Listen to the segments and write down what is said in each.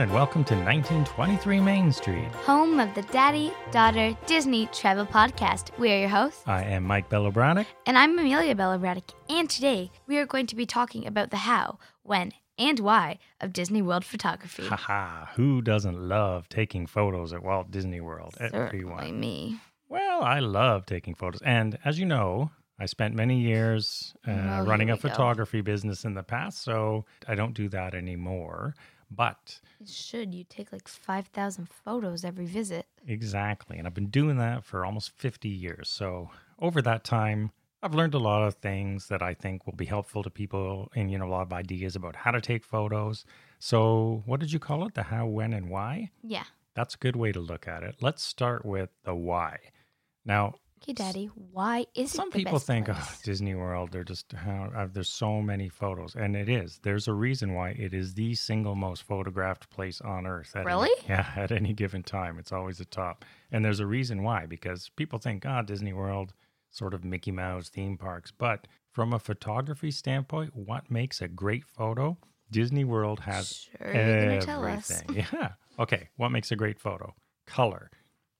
everyone, and welcome to 1923 Main Street. home of the Daddy Daughter Disney Travel Podcast. We are your hosts, I am Mike Bellobronic. and I'm Amelia Braddock. And today we are going to be talking about the how, when, and why of Disney World photography. Haha, who doesn't love taking photos at Walt Disney World? Certainly Everyone. me. Well, I love taking photos. And as you know, I spent many years uh, Oh, running a we go. photography business in the past, so I don't do that anymore. But It should. You take like 5,000 photos every visit. Exactly. And I've been doing that for almost 50 years. So over that time, I've learned a lot of things that I think will be helpful to people and, you know, a lot of ideas about how to take photos. So what did you call it? The how, when, and why? Yeah. That's a good way to look at it. Let's start with the why. Now, Okay, Daddy, why is some it the people think, oh. Disney World, they're just, how, uh, there's so many photos. And it is. There's a reason why it is the single most photographed place on earth. At any- Really? yeah, at any given time. It's always the top. And there's a reason why, because people think, ah, Disney World, sort of Mickey Mouse theme parks. But from a photography standpoint, what makes a great photo? Disney World has Sure, you're going to tell us. everything. Yeah. Okay. What makes a great photo? Color.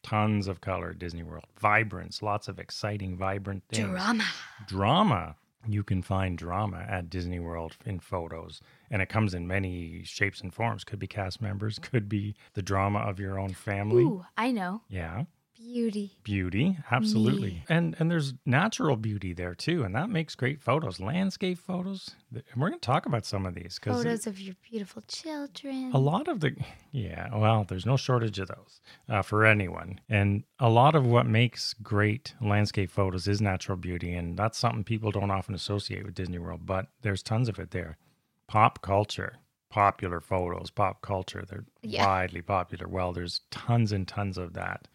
Tons of color at Disney World. Vibrance. Lots of exciting, vibrant things Drama. drama. You can find drama at Disney World in photos, and it comes in many shapes and forms. Could be cast members, mm. could be the drama of your own family. Ooh, I know. Yeah, Beauty. beauty, absolutely. And and there's natural beauty there too, and that makes great photos. Landscape photos. And we're going to talk about some of these because Photos of your beautiful children. a lot of the yeah well there's no shortage of those uh, for anyone and a lot of what makes great landscape photos is natural beauty and that's something people don't often associate with disney world but there's tons of it there pop culture popular photos pop culture they're Yeah. widely popular well there's tons and tons of that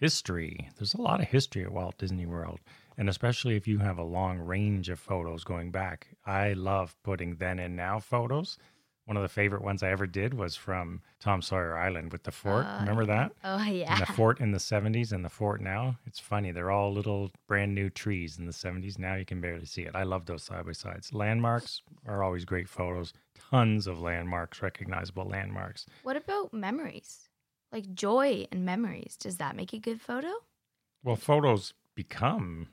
history there's a lot of history at walt disney world and especially if you have a long range of photos going back i love putting then and now photos one of the favorite ones I ever did was from Tom Sawyer Island with the fort. Uh, Remember that? oh, yeah. And the fort in the 70s and the fort now. It's funny. They're all little brand new trees in the 70s. Now you can barely see it. I love those side by sides. Landmarks are always great photos. Tons of landmarks, recognizable landmarks. What about memories? Like joy and memories. Does that make a good photo? Well, photos become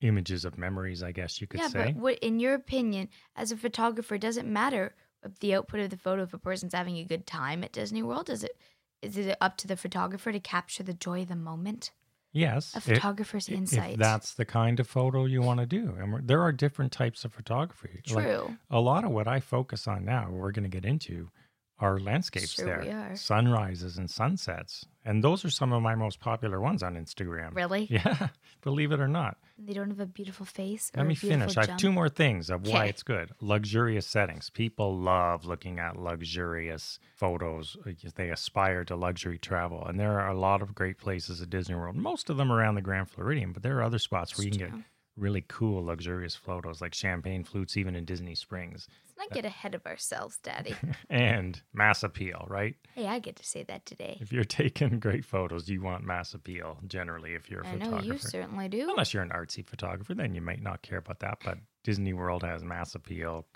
images of memories, I guess you could yeah, say. but what, in your opinion, as a photographer, does it matter if the output of the photo if a person's having a good time at Disney World? Is it is it up to the photographer to capture the joy of the moment? yes. A it- photographer's if insight. that's the kind of photo you want to do. And we're, there are different types of photography. Like, True. a lot of what I focus on now, we're going to get into, are landscapes Sure there, we are. sunrises and sunsets, and those are some of my most popular ones on Instagram. really? Yeah, believe it or not. They don't have a beautiful face. Let me finish. I have two more things of why it's good. Luxurious settings. People love looking at luxurious photos. They aspire to luxury travel, and there are a lot of great places at Disney World. Most of them around the Grand Floridian, but there are other spots where you can get. Really cool, luxurious photos, like champagne flutes, even in Disney Springs, Let's not uh, get ahead of ourselves, Daddy. and mass appeal. Right? hey, I get to say that today. If you're taking great photos, you want mass appeal. Generally, if you're a I know photographer. you certainly do. Unless you're an artsy photographer, then you might not care about that. But Disney World has mass appeal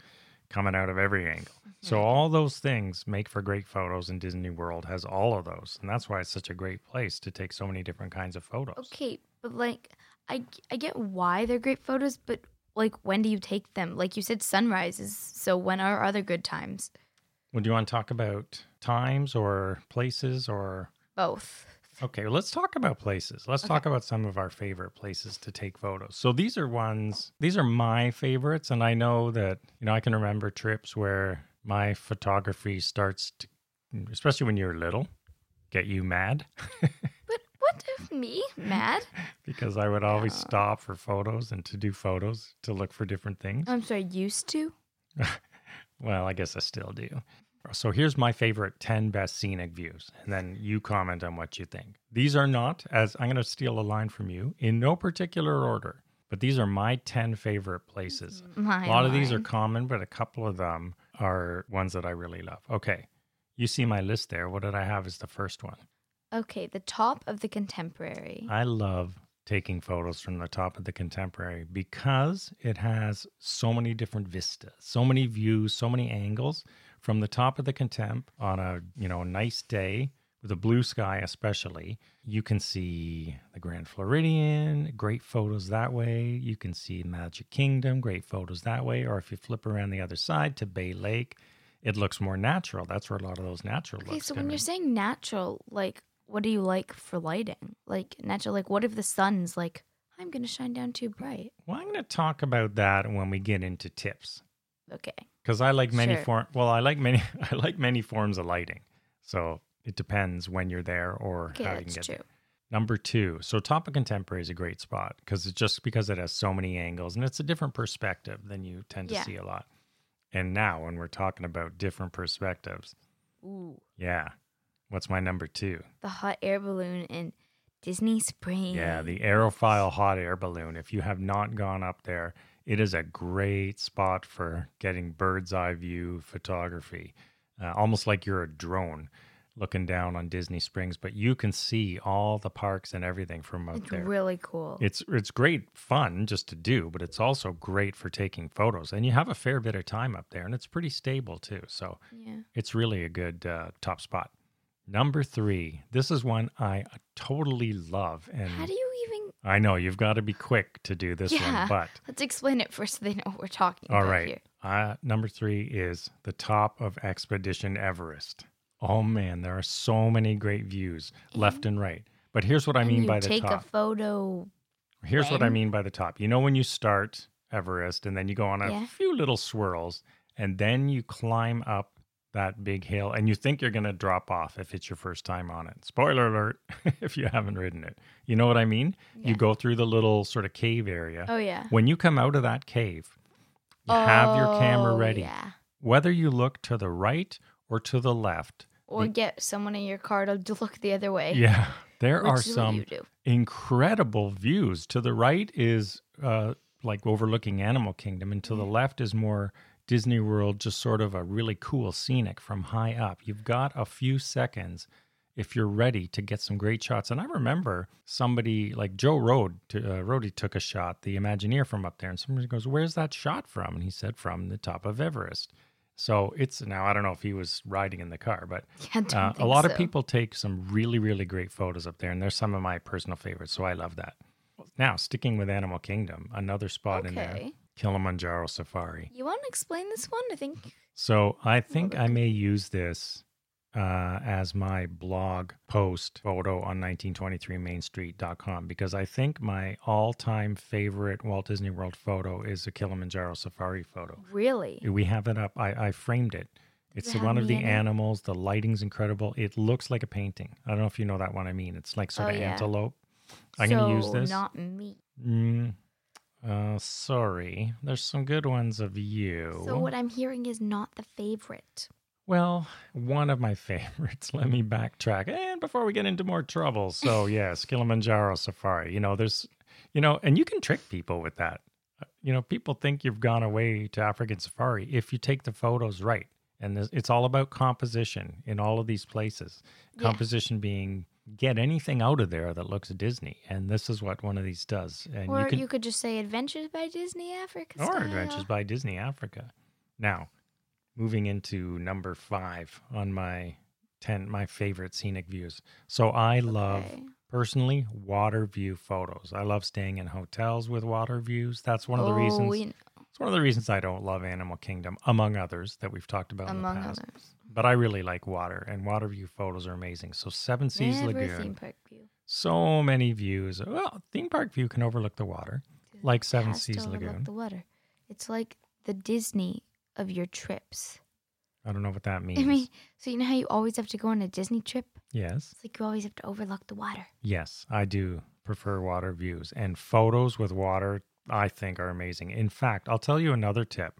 coming out of every angle. Mm-hmm. So all those things make for great photos, and Disney World has all of those, and that's why it's such a great place to take so many different kinds of photos. Okay, but like I I get why they're great photos, but like when do you take them? Like you said sunrises. So when are other good times? Well, do you want to talk about times or places or? Both. Okay, well, let's talk about places. Let's talk about some of our favorite places to take photos. So these are ones, these are my favorites. And I know that, you know, I can remember trips where my photography starts to, especially when you're little, get you mad If me mad? because I would always stop for photos and to do photos to look for different things. I'm sorry, used to? Well, I guess I still do. So here's my favorite 10 best scenic views, and then you comment on what you think. These are not, as I'm going to steal a line from you, in no particular order, but these are my 10 favorite places. Mm-hmm. My a lot of these are common, but a couple of them are ones that I really love. Okay, you see my list there. What did I have as the first one? Okay, the top of the contemporary. I love taking photos from the top of the contemporary because it has so many different vistas, so many views, so many angles. From the top of the contempt on a you know nice day with a blue sky especially you can see the grand floridian great photos that way. You can see magic kingdom great photos that way. Or if you flip around the other side to bay lake it looks more natural. That's where a lot of those natural Okay, looks so come when you're saying natural, like, what do you like for lighting? Like natural, like, what if the sun's like, I'm gonna shine down too bright? well i'm going to talk about that when we get into tips Okay, because I like many Sure. form. Well, I like many. I like many forms of lighting. So it depends when you're there or okay, how you can get true. there. Number two, so top of contemporary is a great spot because it's just because it has so many angles and it's a different perspective than you tend to Yeah. see a lot. And now, when we're talking about different perspectives, Ooh, yeah, what's my number two? the hot air balloon in Disney Springs. Yeah, the Aerophile hot air balloon. If you have not gone up there, it is a great spot for getting bird's eye view photography, uh, almost like you're a drone looking down on Disney Springs, but you can see all the parks and everything from up it's there. really cool. It's it's great fun just to do, but it's also great for taking photos, and you have a fair bit of time up there, and it's pretty stable too. So yeah. it's really a good uh, top spot. Number three, this is one I totally love, and How do you even? I know you've got to be quick to do this Yeah. one, but Let's explain it first, so they know what we're talking all about right. here. Uh, number three is the top of Expedition Everest. Oh man, there are so many great views left and right. But here's what I mean by the take top. Take a photo. Here's what I mean by the top. You know when you start Everest and then you go on a Yeah. few little swirls and then you climb up that big hill and you think you're going to drop off if it's your first time on it. Spoiler alert if you haven't ridden it. You know what I mean? You go through the little sort of cave area. Oh yeah. When you come out of that cave, you have your camera Oh, ready. Yeah. Whether you look to the right or to the left. Or The- get someone in your car to look the other way. Yeah, there which are some incredible views. To the right is uh, like overlooking Animal Kingdom, and to the left is more Disney World, just sort of a really cool scenic from high up. You've got a few seconds if you're ready to get some great shots. And I remember somebody like Joe Rohde, to, uh, Rohde took a shot, the Imagineer from up there, and somebody goes, "Where's that shot from?" And he said, "From the top of Everest." So it's now I don't know if he was riding in the car, but Yeah, uh, a lot of people take some really, really great photos up there, and they're some of my personal favorites, so I love that. Now, sticking with Animal Kingdom, another spot in there, Okay. Kilimanjaro Safari. You want to explain this one? I think. So I think. I may use this uh, as my blog post photo on 1923mainstreet.com because I think my all time favorite Walt Disney World photo is a Kilimanjaro Safari photo. Really? We have it up. I, I framed it. It's it one of the me in it? animals. The lighting's incredible. It looks like a painting. I don't know if you know that one I mean. It's like sort Oh, of yeah. antelope. I'm going to use this. Not me. Mm, uh, sorry. There's some good ones of you. So what I'm hearing is not the favorite. Well, one of my favorites. Let me backtrack. And before we get into more trouble, so yes, Kilimanjaro Safari. You know, there's, you know, and you can trick people with that. Uh, You know, people think you've gone away to African safari if you take the photos right. And this- it's all about composition in all of these places. Yeah. Composition being get anything out of there that looks Disney, and this is what one of these does. And or you you, could just say Adventures by Disney Africa. or style. Adventures by Disney Africa. Now, moving into number five on my ten, my favorite scenic views. So I love Okay. personally water view photos. I love staying in hotels with water views. That's one of the Oh, reasons. we- It's one of the reasons I don't love Animal Kingdom, among others that we've talked about in among the past. others. But I really like water, and water view photos are amazing. So Seven Seas Never Lagoon, theme park view. so many views. Well, theme park view can overlook the water, like Seven Seas Lagoon. The water. It's like the Disney of your trips. I don't know what that means. I mean, so you know how you always have to go on a Disney trip? yes. It's like you always have to overlook the water. Yes, I do prefer water views and photos with water. I think are amazing. In fact, I'll tell you another tip.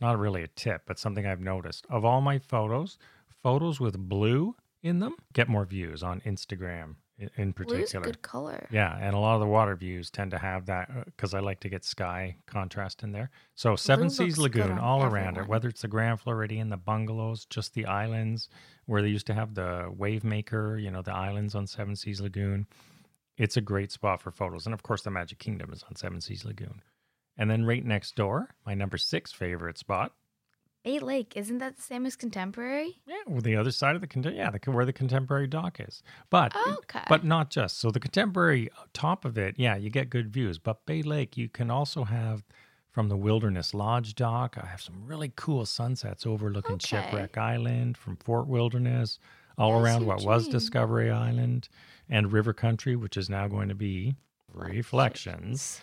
Not really a tip, but something I've noticed. Of all my photos, photos with blue in them get more views on Instagram in particular. Blue's good color. Yeah, and a lot of the water views tend to have that uh, because I like to get sky contrast in there. So Seven looks Seas Lagoon, on all around it, whether it's the Grand Floridian, the bungalows, just the islands where they used to have the wave maker, you know, the islands on Seven Seas Lagoon. It's a great spot for photos, and of course, the Magic Kingdom is on Seven Seas Lagoon. And then right next door, my number six favorite spot, Bay Lake, isn't that the same as Contemporary? Yeah, well, the other side of the contem- yeah, the, where the contemporary dock is. But oh, Okay. but not just. So the contemporary uh, top of it, yeah, you get good views. But Bay Lake, you can also have from the Wilderness Lodge dock. I have some really cool sunsets overlooking Okay. Shipwreck Island from Fort Wilderness, all around what you was. Discovery Island and River Country, which is now going to be Reflections.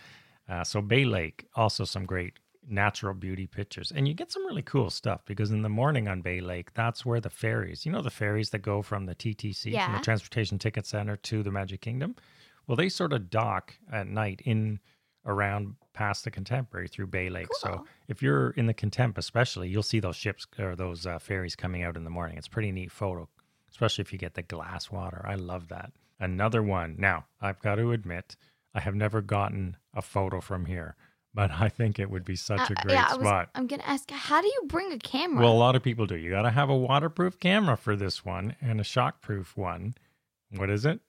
Uh, so Bay Lake, also some great natural beauty pictures, and you get some really cool stuff because in the morning on Bay Lake, that's where the ferries, you know, the ferries that go from the TTC, from Yeah. the Transportation Ticket Center to the Magic Kingdom. Well, they sort of dock at night in around past the Contemporary through Bay Lake. So if you're in the Contemp, especially, you'll see those ships or those uh, ferries coming out in the morning. It's a pretty neat photo, especially if you get the glass water. I love that. Another one. Now, I've got to admit, I have never gotten a photo from here, but I think it would be such a Uh, great yeah, I was, spot. I'm gonna ask, how do you bring a camera? Well, a lot of people do. You got to have a waterproof camera for this one and a shockproof one. What is it?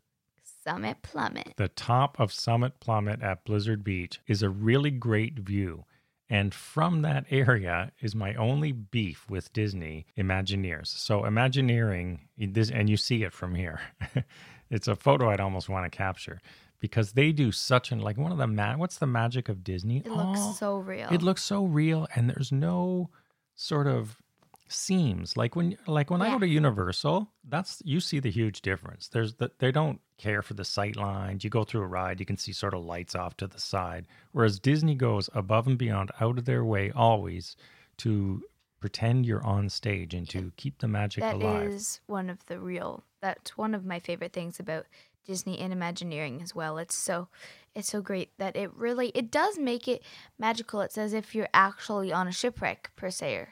Summit Plummet. The top of Summit Plummet at Blizzard Beach is a really great view. And from that area is my only beef with Disney Imagineers. So, Imagineering, this, and you see it from here. it's a photo I'd almost want to capture because they do such an, like one of the, ma- what's the magic of Disney? It looks Oh, so real. it looks so real and there's no sort of seams like when like when i go to universal that's you see the huge difference there's the they don't care for the sight lines you go through a ride you can see sort of lights off to the side whereas disney goes above and beyond out of their way always to pretend you're on stage and to keep the magic That alive is one of the real. That's one of my favorite things about Disney and Imagineering as well. It's so, it's so great that it really it does make it magical. It's as if you're actually on a shipwreck per se.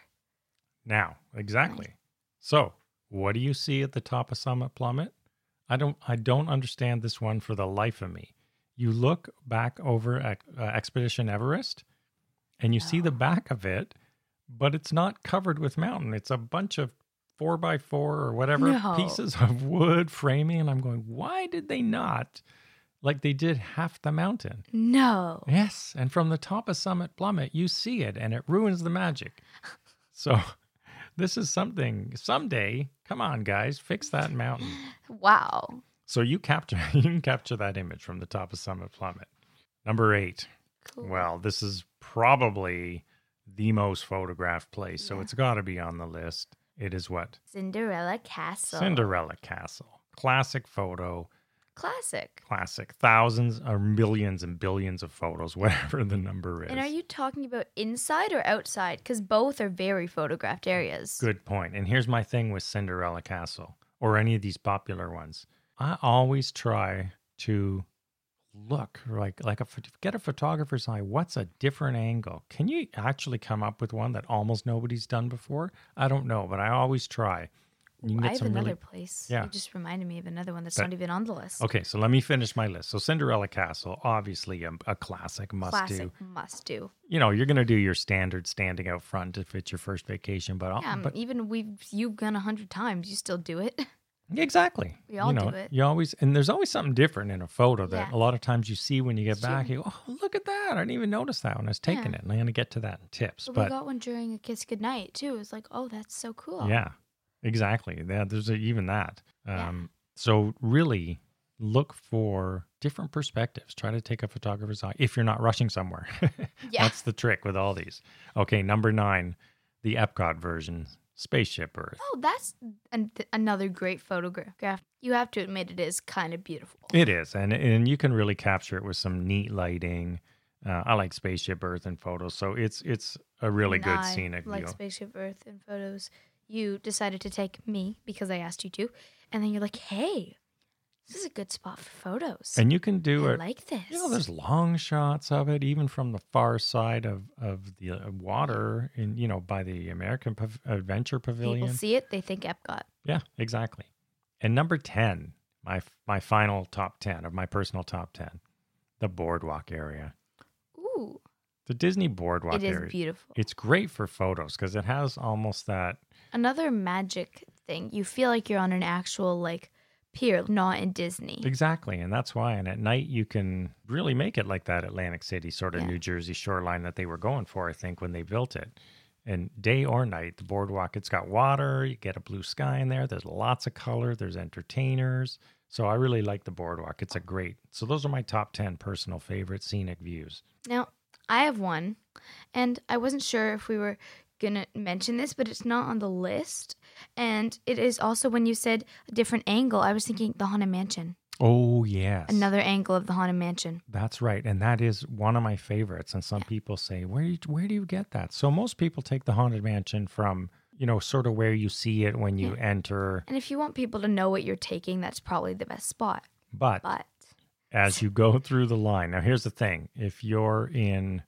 Now, exactly. So, what do you see at the top of Summit Plummet? I don't I don't understand this one for the life of me. You look back over at uh, Expedition Everest and you see the back of it, but it's not covered with mountain. It's a bunch of 4 by 4 or whatever No. pieces of wood framing and I'm going, "Why did they not like they did half the mountain?" No. Yes, and from the top of Summit Plummet, you see it, and it ruins the magic. So, this is something. Someday, come on, guys, fix that mountain. Wow. So you capture, you can capture that image from the top of Summit Plummet. Number eight. Cool. Well, this is probably the most photographed place, so Yeah. it's got to be on the list. It is what Cinderella Castle. Cinderella Castle. Classic photo. Classic. Classic. Thousands or millions and billions of photos, whatever the number is. And are you talking about inside or outside? Because both are very photographed areas. Good point. And here's my thing with Cinderella Castle or any of these popular ones. I always try to look like like a get a photographer's eye. What's a different angle? Can you actually come up with one that almost nobody's done before? I don't know, but I always try. You can get I have another really place. Yeah. You just reminded me of another one that's That- not even on the list. Okay, so let me finish my list. So Cinderella Castle, obviously a, a classic must Classic do. must do. You know, you're going to do your standard standing out front if it's your first vacation, but, Yeah, um, but even we've you've gone a hundred times, you still do it. Exactly. We all you know, do it. You always and there's always something different in a photo that Yeah. a lot of times you see when you get It's back. true. You go, oh, look at that! I didn't even notice that when I was taking Yeah. it. And I'm to get to that in tips, But, but we got one during a kiss goodnight too. It's like, oh, that's so cool. yeah, exactly. Yeah, there's a, even that. Um, so really look for different perspectives. Try to take a photographer's eye if you're not rushing somewhere. Yeah. That's the trick with all these. Okay, number nine, the Epcot version, Spaceship Earth. Oh, that's an- another great photograph. You have to admit it is kind of beautiful. It is, and and you can really capture it with some neat lighting. Uh, I like Spaceship Earth in photos, so it's it's a really And good I scenic like view. Spaceship Earth in photos. You decided to take me because I asked you to, and then you're like, "Hey, this is a good spot for photos." and you can do I it. like this. You know, there's long shots of it, even from the far side of of the uh, water, in you know, by the American Pav- Adventure Pavilion. People see it, they think Epcot. Yeah, exactly. And number 10, my my final top 10 of my personal top 10, the boardwalk area. Ooh, The Disney boardwalk it is area. beautiful. It's great for photos because it has almost that Another magic thing. You feel like you're on an actual like pier, not in Disney. exactly, and that's why. And at night, you can really make it like that Atlantic City sort of Yeah. New Jersey shoreline that they were going for. I think when they built it, And day or night, the boardwalk, it's got water, you get a blue sky in there. There's lots of color, there's entertainers. So I really like the boardwalk. It's a great. So those are my top 10 personal favorite scenic views. Now, I have one, and I wasn't sure if we were to mention this, but it's not on the list. And it is also when you said a different angle, I was thinking the Haunted Mansion. Oh, yes. Another angle of the Haunted Mansion. That's right. And that is one of my favorites. And some people say, where do, you, where do you get that? So most people take the Haunted Mansion from, you know, sort of where you see it when you enter. And if you want people to know what you're taking, that's probably the best spot. But, But as you go through the line, now here's the thing if you're in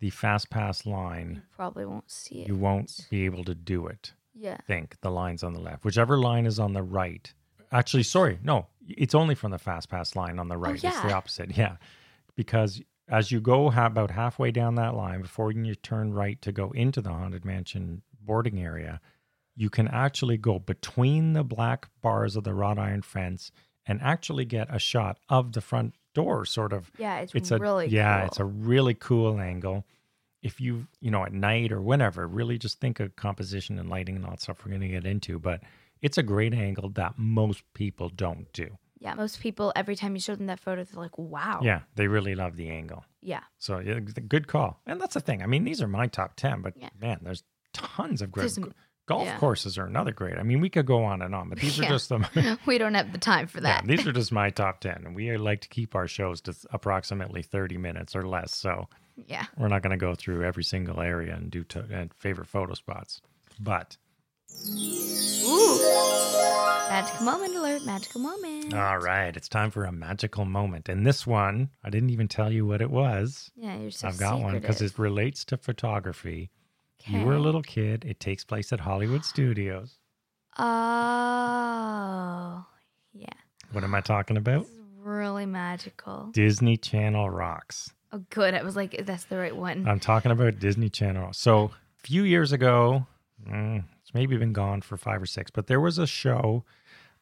the Fast Pass line, you probably won't see it. you won't be able to do it. Yeah. think the line's on the left. Whichever line is on the right. Actually, sorry, no, it's only from the fast pass line on the oh, right. yeah. It's the Oh, opposite. Yeah. Because as you go ha- about halfway down that line before you turn right to go into the haunted mansion boarding area, you can actually go between the black bars of the wrought iron fence and actually get a shot of the front door sort of Yeah, it's, it's a really yeah cool. it's a really cool angle if you you know at night or whenever really just think of composition and lighting and all that stuff we're going to get into but it's a great angle that most people don't do Yeah, most people every time you show them that photo, they're like, "Wow." yeah they really love the angle Yeah. so yeah, good call and that's the thing i mean these are my top 10 but Yeah. man there's tons of great There's golf yeah. courses are another great i mean we could go on and on but these Yeah. are just the we don't have the time for that. Yeah, these are just my top 10 and we like to keep our shows to approximately 30 minutes or less so yeah. We're not going to go through every single area and do to, and favorite photo spots, but Ooh. Magical moment alert. Magical moment. all right, it's time for a magical moment. And this one, I didn't even tell you what it was. yeah, you're so I've got one because it relates to photography. You were a little kid. It takes place at Hollywood Studios. Oh, yeah. What am I talking about? Really magical. Disney Channel rocks. Oh, good. I was like, that's the right one. I'm talking about Disney Channel. So a few years ago, mm, it's maybe been gone for five or six, but there was a show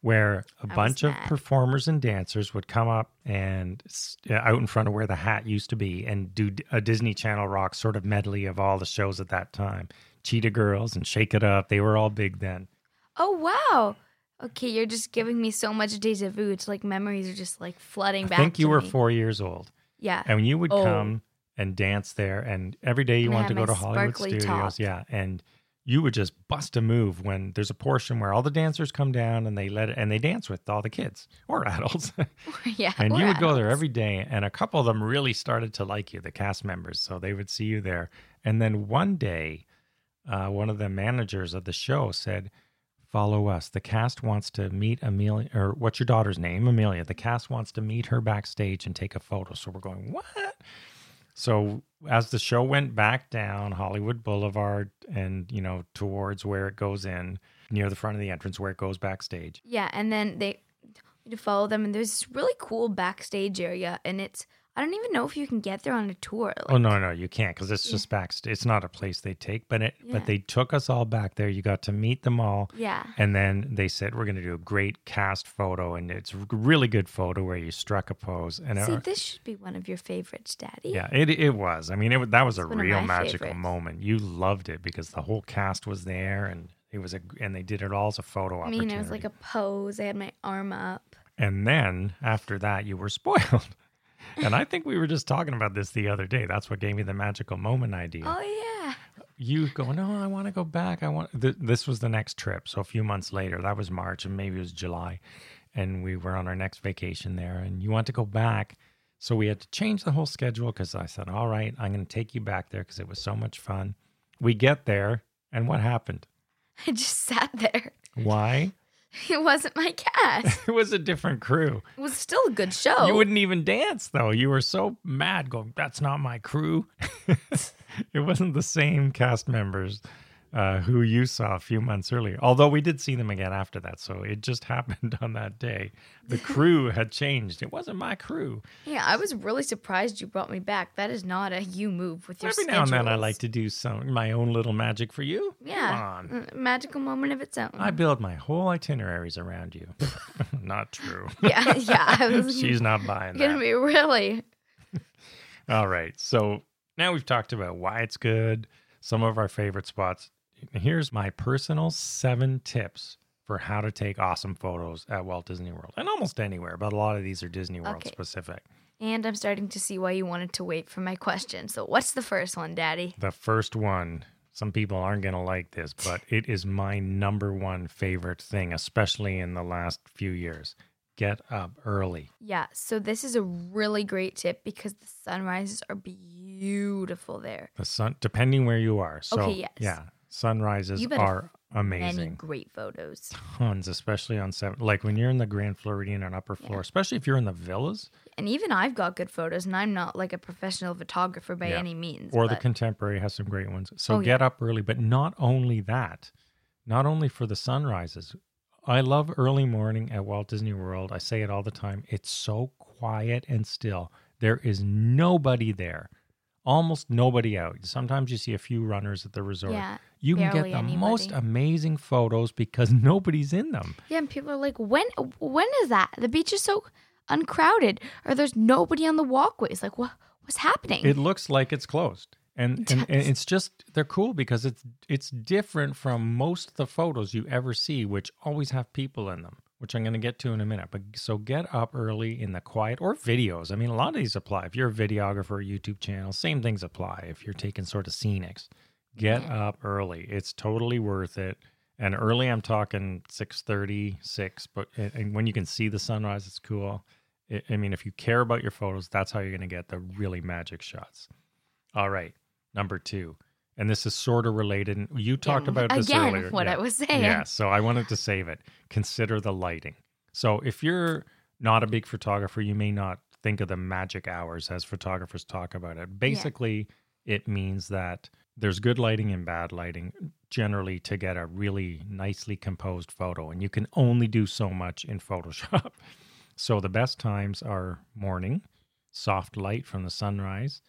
where a bunch of performers and dancers would come up and uh, out in front of where the hat used to be and do a Disney Channel rock sort of medley of all the shows at that time. Cheetah Girls and Shake It Up, they were all big then. oh, wow. Okay, you're just giving me so much deja vu. It's like memories are just like flooding I back. I think you were me. four years old. Yeah. and you would Oh. come and dance there and every day you And wanted to go to hollywood studios top. yeah and you would just bust a move when there's a portion where all the dancers come down and they let it and they dance with all the kids or adults. Yeah. and you would go there every day and a couple of them really started to like you the cast members so they would see you there. And then one day uh, one of the managers of the show said follow us. The cast wants to meet amelia or what's your daughter's name? Amelia. The cast wants to meet her backstage and take a photo. So we're going what? So as the show went back down hollywood boulevard and you know towards where it goes in near the front of the entrance where it goes backstage. Yeah, and then they to follow them, and there's this really cool backstage area, and it's I don't even know if you can get there on a tour. Oh no, no, you can't because it's Yeah. just backstage. It's not a place they take, but it Yeah. but they took us all back there. You got to meet them all, Yeah. and then they said we're going to do a great cast photo, and it's a really good photo where you struck a pose. And uh, See, it, this should be one of your favorites, Daddy. yeah, it it was. I mean, it that was a It's of real magical favorites. moment. You loved it because the whole cast was there, and it was a and they did it all as a photo I mean, it was like a pose. I had my arm up. And then after that, you were spoiled. And I think we were just talking about this the other day. That's what gave me the magical moment idea. Oh yeah. you go, no, oh, I want to go back. I want. Th- this was the next trip. So a few months later, that was March, and maybe it was July, and we were on our next vacation there. And you want to go back, so we had to change the whole schedule because I said, all right, I'm going to take you back there because it was so much fun. We get there, and what happened? I just sat there. Why? It wasn't my cast. it was a different crew. It was still a good show. You wouldn't even dance though. You were so mad going, that's not my crew. it wasn't the same cast members uh, who you saw a few months earlier. Although we did see them again after that. So it just happened on that day. The crew had changed. It wasn't my crew. yeah, I was really surprised you brought me back. That is not a you move with your Every now and then I like to do some my own little magic for you. Yeah. Mm, Magical moment of its own. I build my whole itineraries around you. not true. yeah, yeah. I was She's not buying gonna that. be really. All right. So now we've talked about why it's good, some of our favorite spots. Here's my personal seven tips for how to take awesome photos at Walt Disney World and almost anywhere, but a lot of these are Disney World Okay. specific. And I'm starting to see why you wanted to wait for my question. So, what's the first one, Daddy? The first one, some people aren't going to like this, but it is my number one favorite thing, especially in the last few years. Get up early. Yeah, so this is a really great tip because the sunrises are beautiful there. The sun, depending where you are. So, Okay, yes. yeah, sunrises You are Many amazing. great photos. Tons, especially on seven. Like when you're in the Grand Floridian on upper floor, especially if you're in the villas And even I've got good photos, and I'm not like a professional photographer by Yeah. any means. or the contemporary has some great ones. So Oh, get up early, but not only that, not only for the sunrises. I love early morning at Walt Disney World. I say it all the time. It's so quiet and still. There is nobody there. Almost nobody out. Sometimes you see a few runners at the resort. Yeah, you can get the most amazing photos because nobody's in them. yeah, and people are like, when when is that? The beach is so uncrowded, or there's nobody on the walkways. Like, what what's happening? It looks like it's closed. And, and, and it's just they're cool because it's it's different from most of the photos you ever see, which always have people in them, which I'm going to get to in a minute. But so get up early in the quiet or videos. I mean, a lot of these apply. If you're a videographer, YouTube channel, same things apply. If you're taking sort of scenics, get mm-hmm. up early. It's totally worth it. And early, I'm talking 6:30, 6. But and- when you can see the sunrise, it's cool. I I mean, if you care about your photos, that's how you're going to get the really magic shots. All right, number two, and this is sort of related. And you talked about this again, earlier. what yeah. I was saying. Yeah, so I wanted to save it. Consider the lighting. So if you're not a big photographer, you may not think of the magic hours as photographers talk about it. Basically, it means that there's good lighting and bad lighting generally to get a really nicely composed photo, and you can only do so much in Photoshop. so the best times are morning, soft light from the sunrise,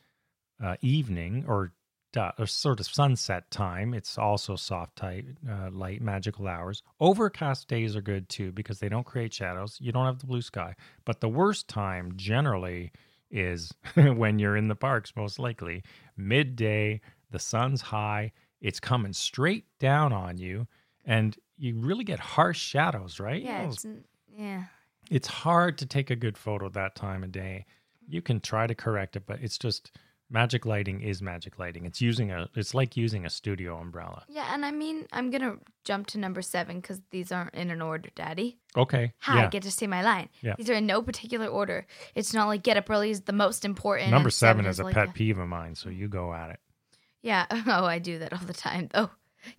uh, evening or, or sort of sunset time. It's also soft type, uh, light, magical hours. Overcast days are good too because they don't create shadows. You don't have the blue sky. But the worst time generally is when you're in the parks, most likely midday. The sun's high. It's coming straight down on you, and you really get harsh shadows, right? Yeah, it's yeah. it's hard to take a good photo that time of day. You can try to correct it, but it's just magic lighting is magic lighting. It's using a it's like using a studio umbrella. Yeah, and I mean, I'm gonna jump to number seven because these aren't in an order, Daddy. Okay. Hi, I yeah. get to say my line. Yeah. These are in no particular order. It's not like get up early is the most important. Number and seven is a like pet peeve of mine, so you go at it. Yeah. Oh, I do that all the time, though.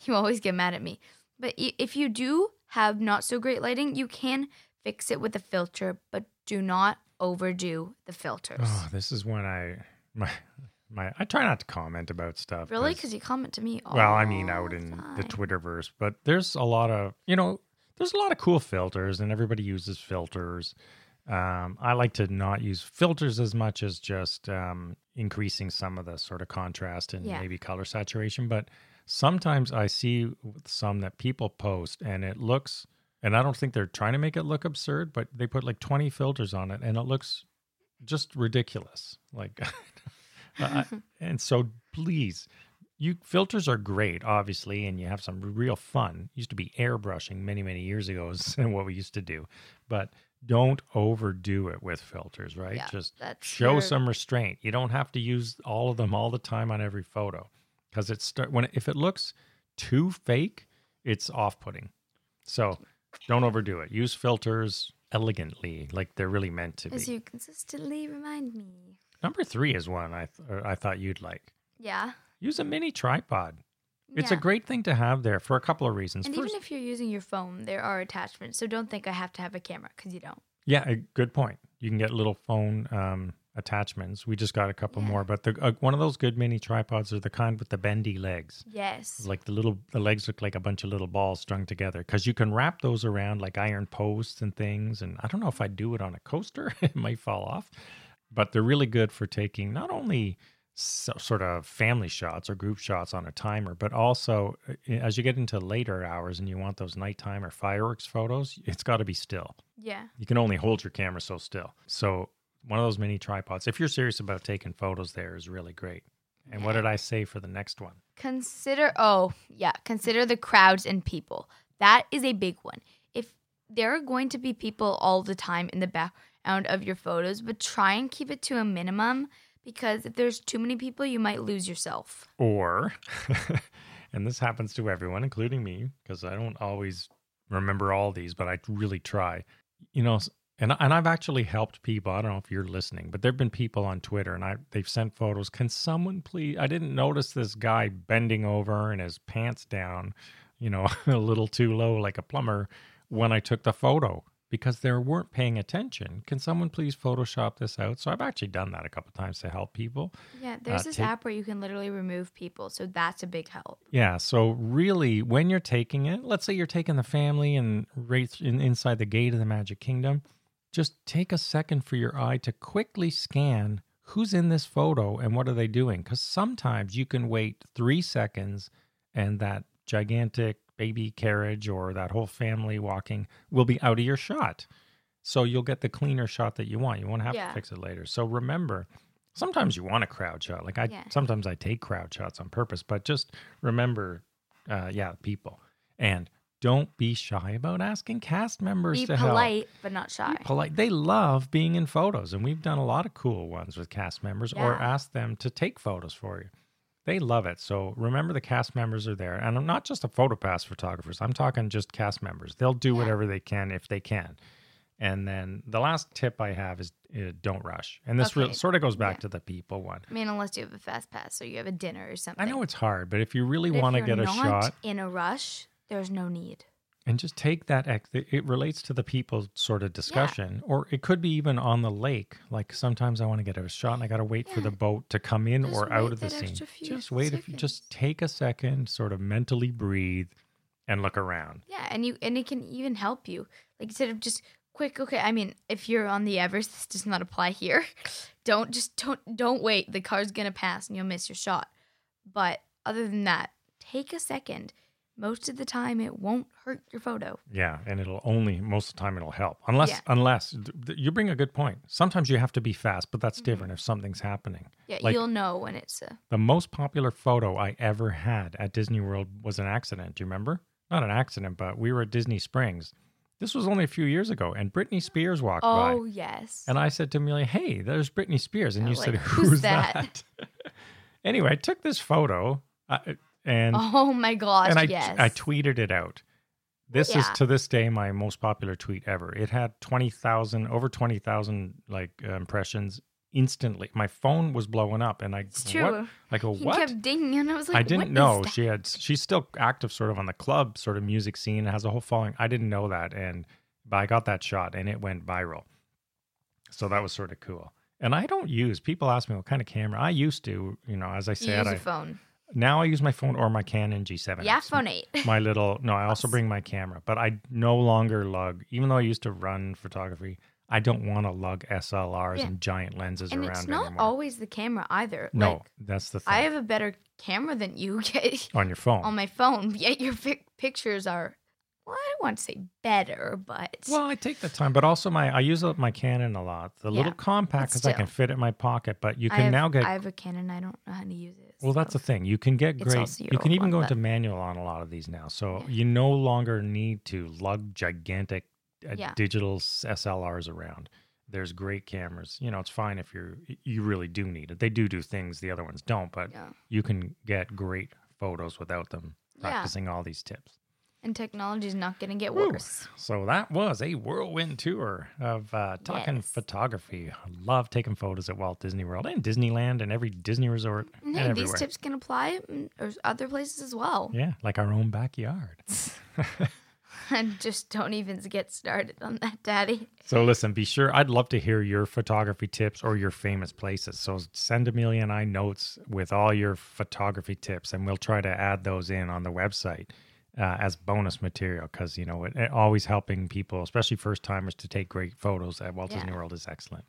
You always get mad at me. But if you do have not so great lighting, you can fix it with a filter, but do not overdo the filters. Oh, this is when I my my I try not to comment about stuff. Really? Because you comment to me all well, I mean out in the. Twitterverse, but there's a lot of you know there's a lot of cool filters, and everybody uses filters. Um, I like to not use filters as much as just um, increasing some of the sort of contrast and Yeah. maybe color saturation. But sometimes I see some that people post, and it looks, and I don't think they're trying to make it look absurd, but they put like 20 filters on it, and it looks just ridiculous. Like, I- and so please you filters are great obviously and you have some real fun. Used to be airbrushing many many years ago is what we used to do but don't overdo it with filters right? Yeah, just show your- some restraint. You don't have to use all of them all the time on every photo because it's start when if it looks too fake it's off-putting. So don't overdo it. Use filters elegantly like they're really meant to As be you consistently remind me. number three is one i th- i thought you'd like Yeah. use a mini tripod it's a great thing to have there for a couple of reasons. And First, even if you're using your phone, there are attachments. So don't think I have to have a camera because you don't. yeah, a good point. You can get little phone um, attachments. We just got a couple Yeah. more, but the, uh, one of those good mini tripods are the kind with the bendy legs. Yes. Like the little, the legs look like a bunch of little balls strung together because you can wrap those around like iron posts and things. And I don't know if I'd do it on a coaster; it might fall off. But they're really good for taking not only so, sort of family shots or group shots on a timer, but also uh, as you get into later hours and you want those nighttime or fireworks photos, it's got to be still. yeah. You can only hold your camera so still. So one of those mini tripods, if you're serious about taking photos there, is really great. And what did I say for the next one? consider oh yeah consider the crowds and people that is a big one if there are going to be people all the time in the background of your photos but try and keep it to a minimum because if there's too many people you might lose yourself Or, and this happens to everyone, including me, because I don't always remember all these, but I really try. You know, and and I've actually helped people. I don't know if you're listening, but there've been people on Twitter, and I they've sent photos. Can someone please? I didn't notice this guy bending over and his pants down, you know, a little too low, like a plumber, when I took the photo because they weren't paying attention. Can someone please Photoshop this out? So I've actually done that a couple times to help people. yeah there's Uh, this take- app where you can literally remove people so that's a big help Yeah. So really, when you're taking it, let's say you're taking the family and right in, inside the gate of the Magic Kingdom, just take a second for your eye to quickly scan who's in this photo and what are they doing. Because sometimes you can wait three seconds and that gigantic baby carriage or that whole family walking will be out of your shot. So you'll get the cleaner shot that you want. You won't have Yeah. to fix it later. So remember, sometimes you want a crowd shot. Like I Yeah. sometimes I take crowd shots on purpose, but just remember, uh, yeah, people, and don't be shy about asking cast members to help. be to polite but not shy. Be polite. They love being in photos, and we've done a lot of cool ones with cast members, or Yeah. ask them to take photos for you. They love it. So remember, the cast members are there, and I'm not just a photopass photographers. I'm talking just cast members. They'll do Yeah. whatever they can if they can. And then the last tip I have is uh, don't rush. And this Okay. sort of goes back Yeah. to the people one. i mean unless you have a fast pass or you have a dinner or something I know it's hard, but if you really want to get a not shot in a rush there's no need and just take that, ex- it relates to the people sort of discussion, or it could be even on the lake. Like sometimes I want to get a shot and I got to wait for the boat to come in Just or out of the scene. Just wait. If you just take a second, sort of mentally breathe and look around. Yeah, and you and it can even help you. Like instead of just quick, okay, I mean, if you're on the Everest, this does not apply here. Don't just don't don't wait. The car's gonna pass and you'll miss your shot. But other than that, take a second. Most of the time it won't hurt your photo. Yeah, and it'll only most of the time it'll help. Unless Yeah. unless you bring a good point. Sometimes you have to be fast, but that's different if something's happening. Yeah, Like- you'll know when it's uh, The most popular photo I ever had at Disney World was an accident. Do you remember? Not an accident, but we were at Disney Springs. This was only a few years ago, and Britney Spears walked Oh by. Oh yes. And I said to Amelia, Hey, there's Britney Spears. And you like, said, "Who's Who's that?" that? anyway, I took this photo uh, and, oh my gosh, and I, yes. I tweeted it out. This is to this day my most popular tweet ever. It had 20,000, over 20,000 like uh, impressions instantly. My phone was blowing up and I, it's what? true. I go, He what? kept dinging and I was like, I didn't know that?" she had. She's still active, sort of on the club sort of music scene. Has a whole following. I didn't know that, and but I got that shot, and it went viral. So that was sort of cool. And I don't use. People ask me what kind of camera I used to. You know, as I said, I a phone. Now I use my phone or my Canon G7. Yeah, phone eight. My little. No, I also bring my camera, but I no longer lug. Even though I used to run photography, I don't want to lug SLRs Yeah. and giant lenses and around it's not anymore. always the camera either. no, Like, that's the thing. I have a better camera than you get on your phone. on my phone, yet your pic- pictures are, well, I don't want to say better, but Well, I take the time, but also my I use my Canon a lot. The little compact because I can fit it in my pocket. But you can have, now get I have a Canon. I don't know how to use it. Well. That's the thing. You can get great. You can even go into manual on a lot of these now. So Yeah. you no longer need to lug gigantic uh, Yeah. digital SLRs around. There's great cameras. You know, it's fine if you're you really do need it. They do do things the other ones don't, but Yeah. you can get great photos without them practicing all these tips. And technology is not going to get worse. So that was a whirlwind tour of uh, talking Yes. photography. I love taking photos at Walt Disney World and Disneyland and every Disney resort And and hey, everywhere. these tips can apply or other places as well. yeah, like our own backyard. And just don't even get started on that, Daddy. so listen, be sure. I'd love to hear your photography tips or your famous places. So send Amelia and I notes with all your photography tips, and we'll try to add those in on the website. Uh, as bonus material because you know it, it always helping people especially first timers to take great photos at walt Yeah. disney world is excellent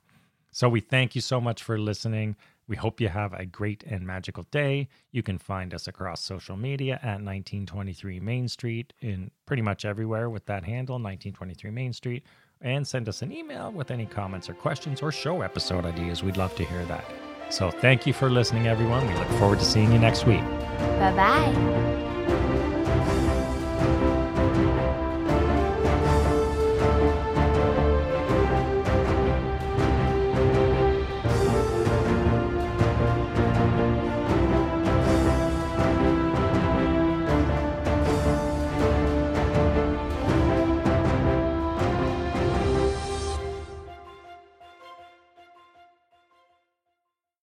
So we thank you so much for listening. We hope you have a great and magical day. You can find us across social media at 1923 Main Street in pretty much everywhere with that handle, 1923 Main Street. And send us an email with any comments or questions or show episode ideas. We'd love to hear that. So thank you for listening, everyone. We look forward to seeing you next week. Bye bye.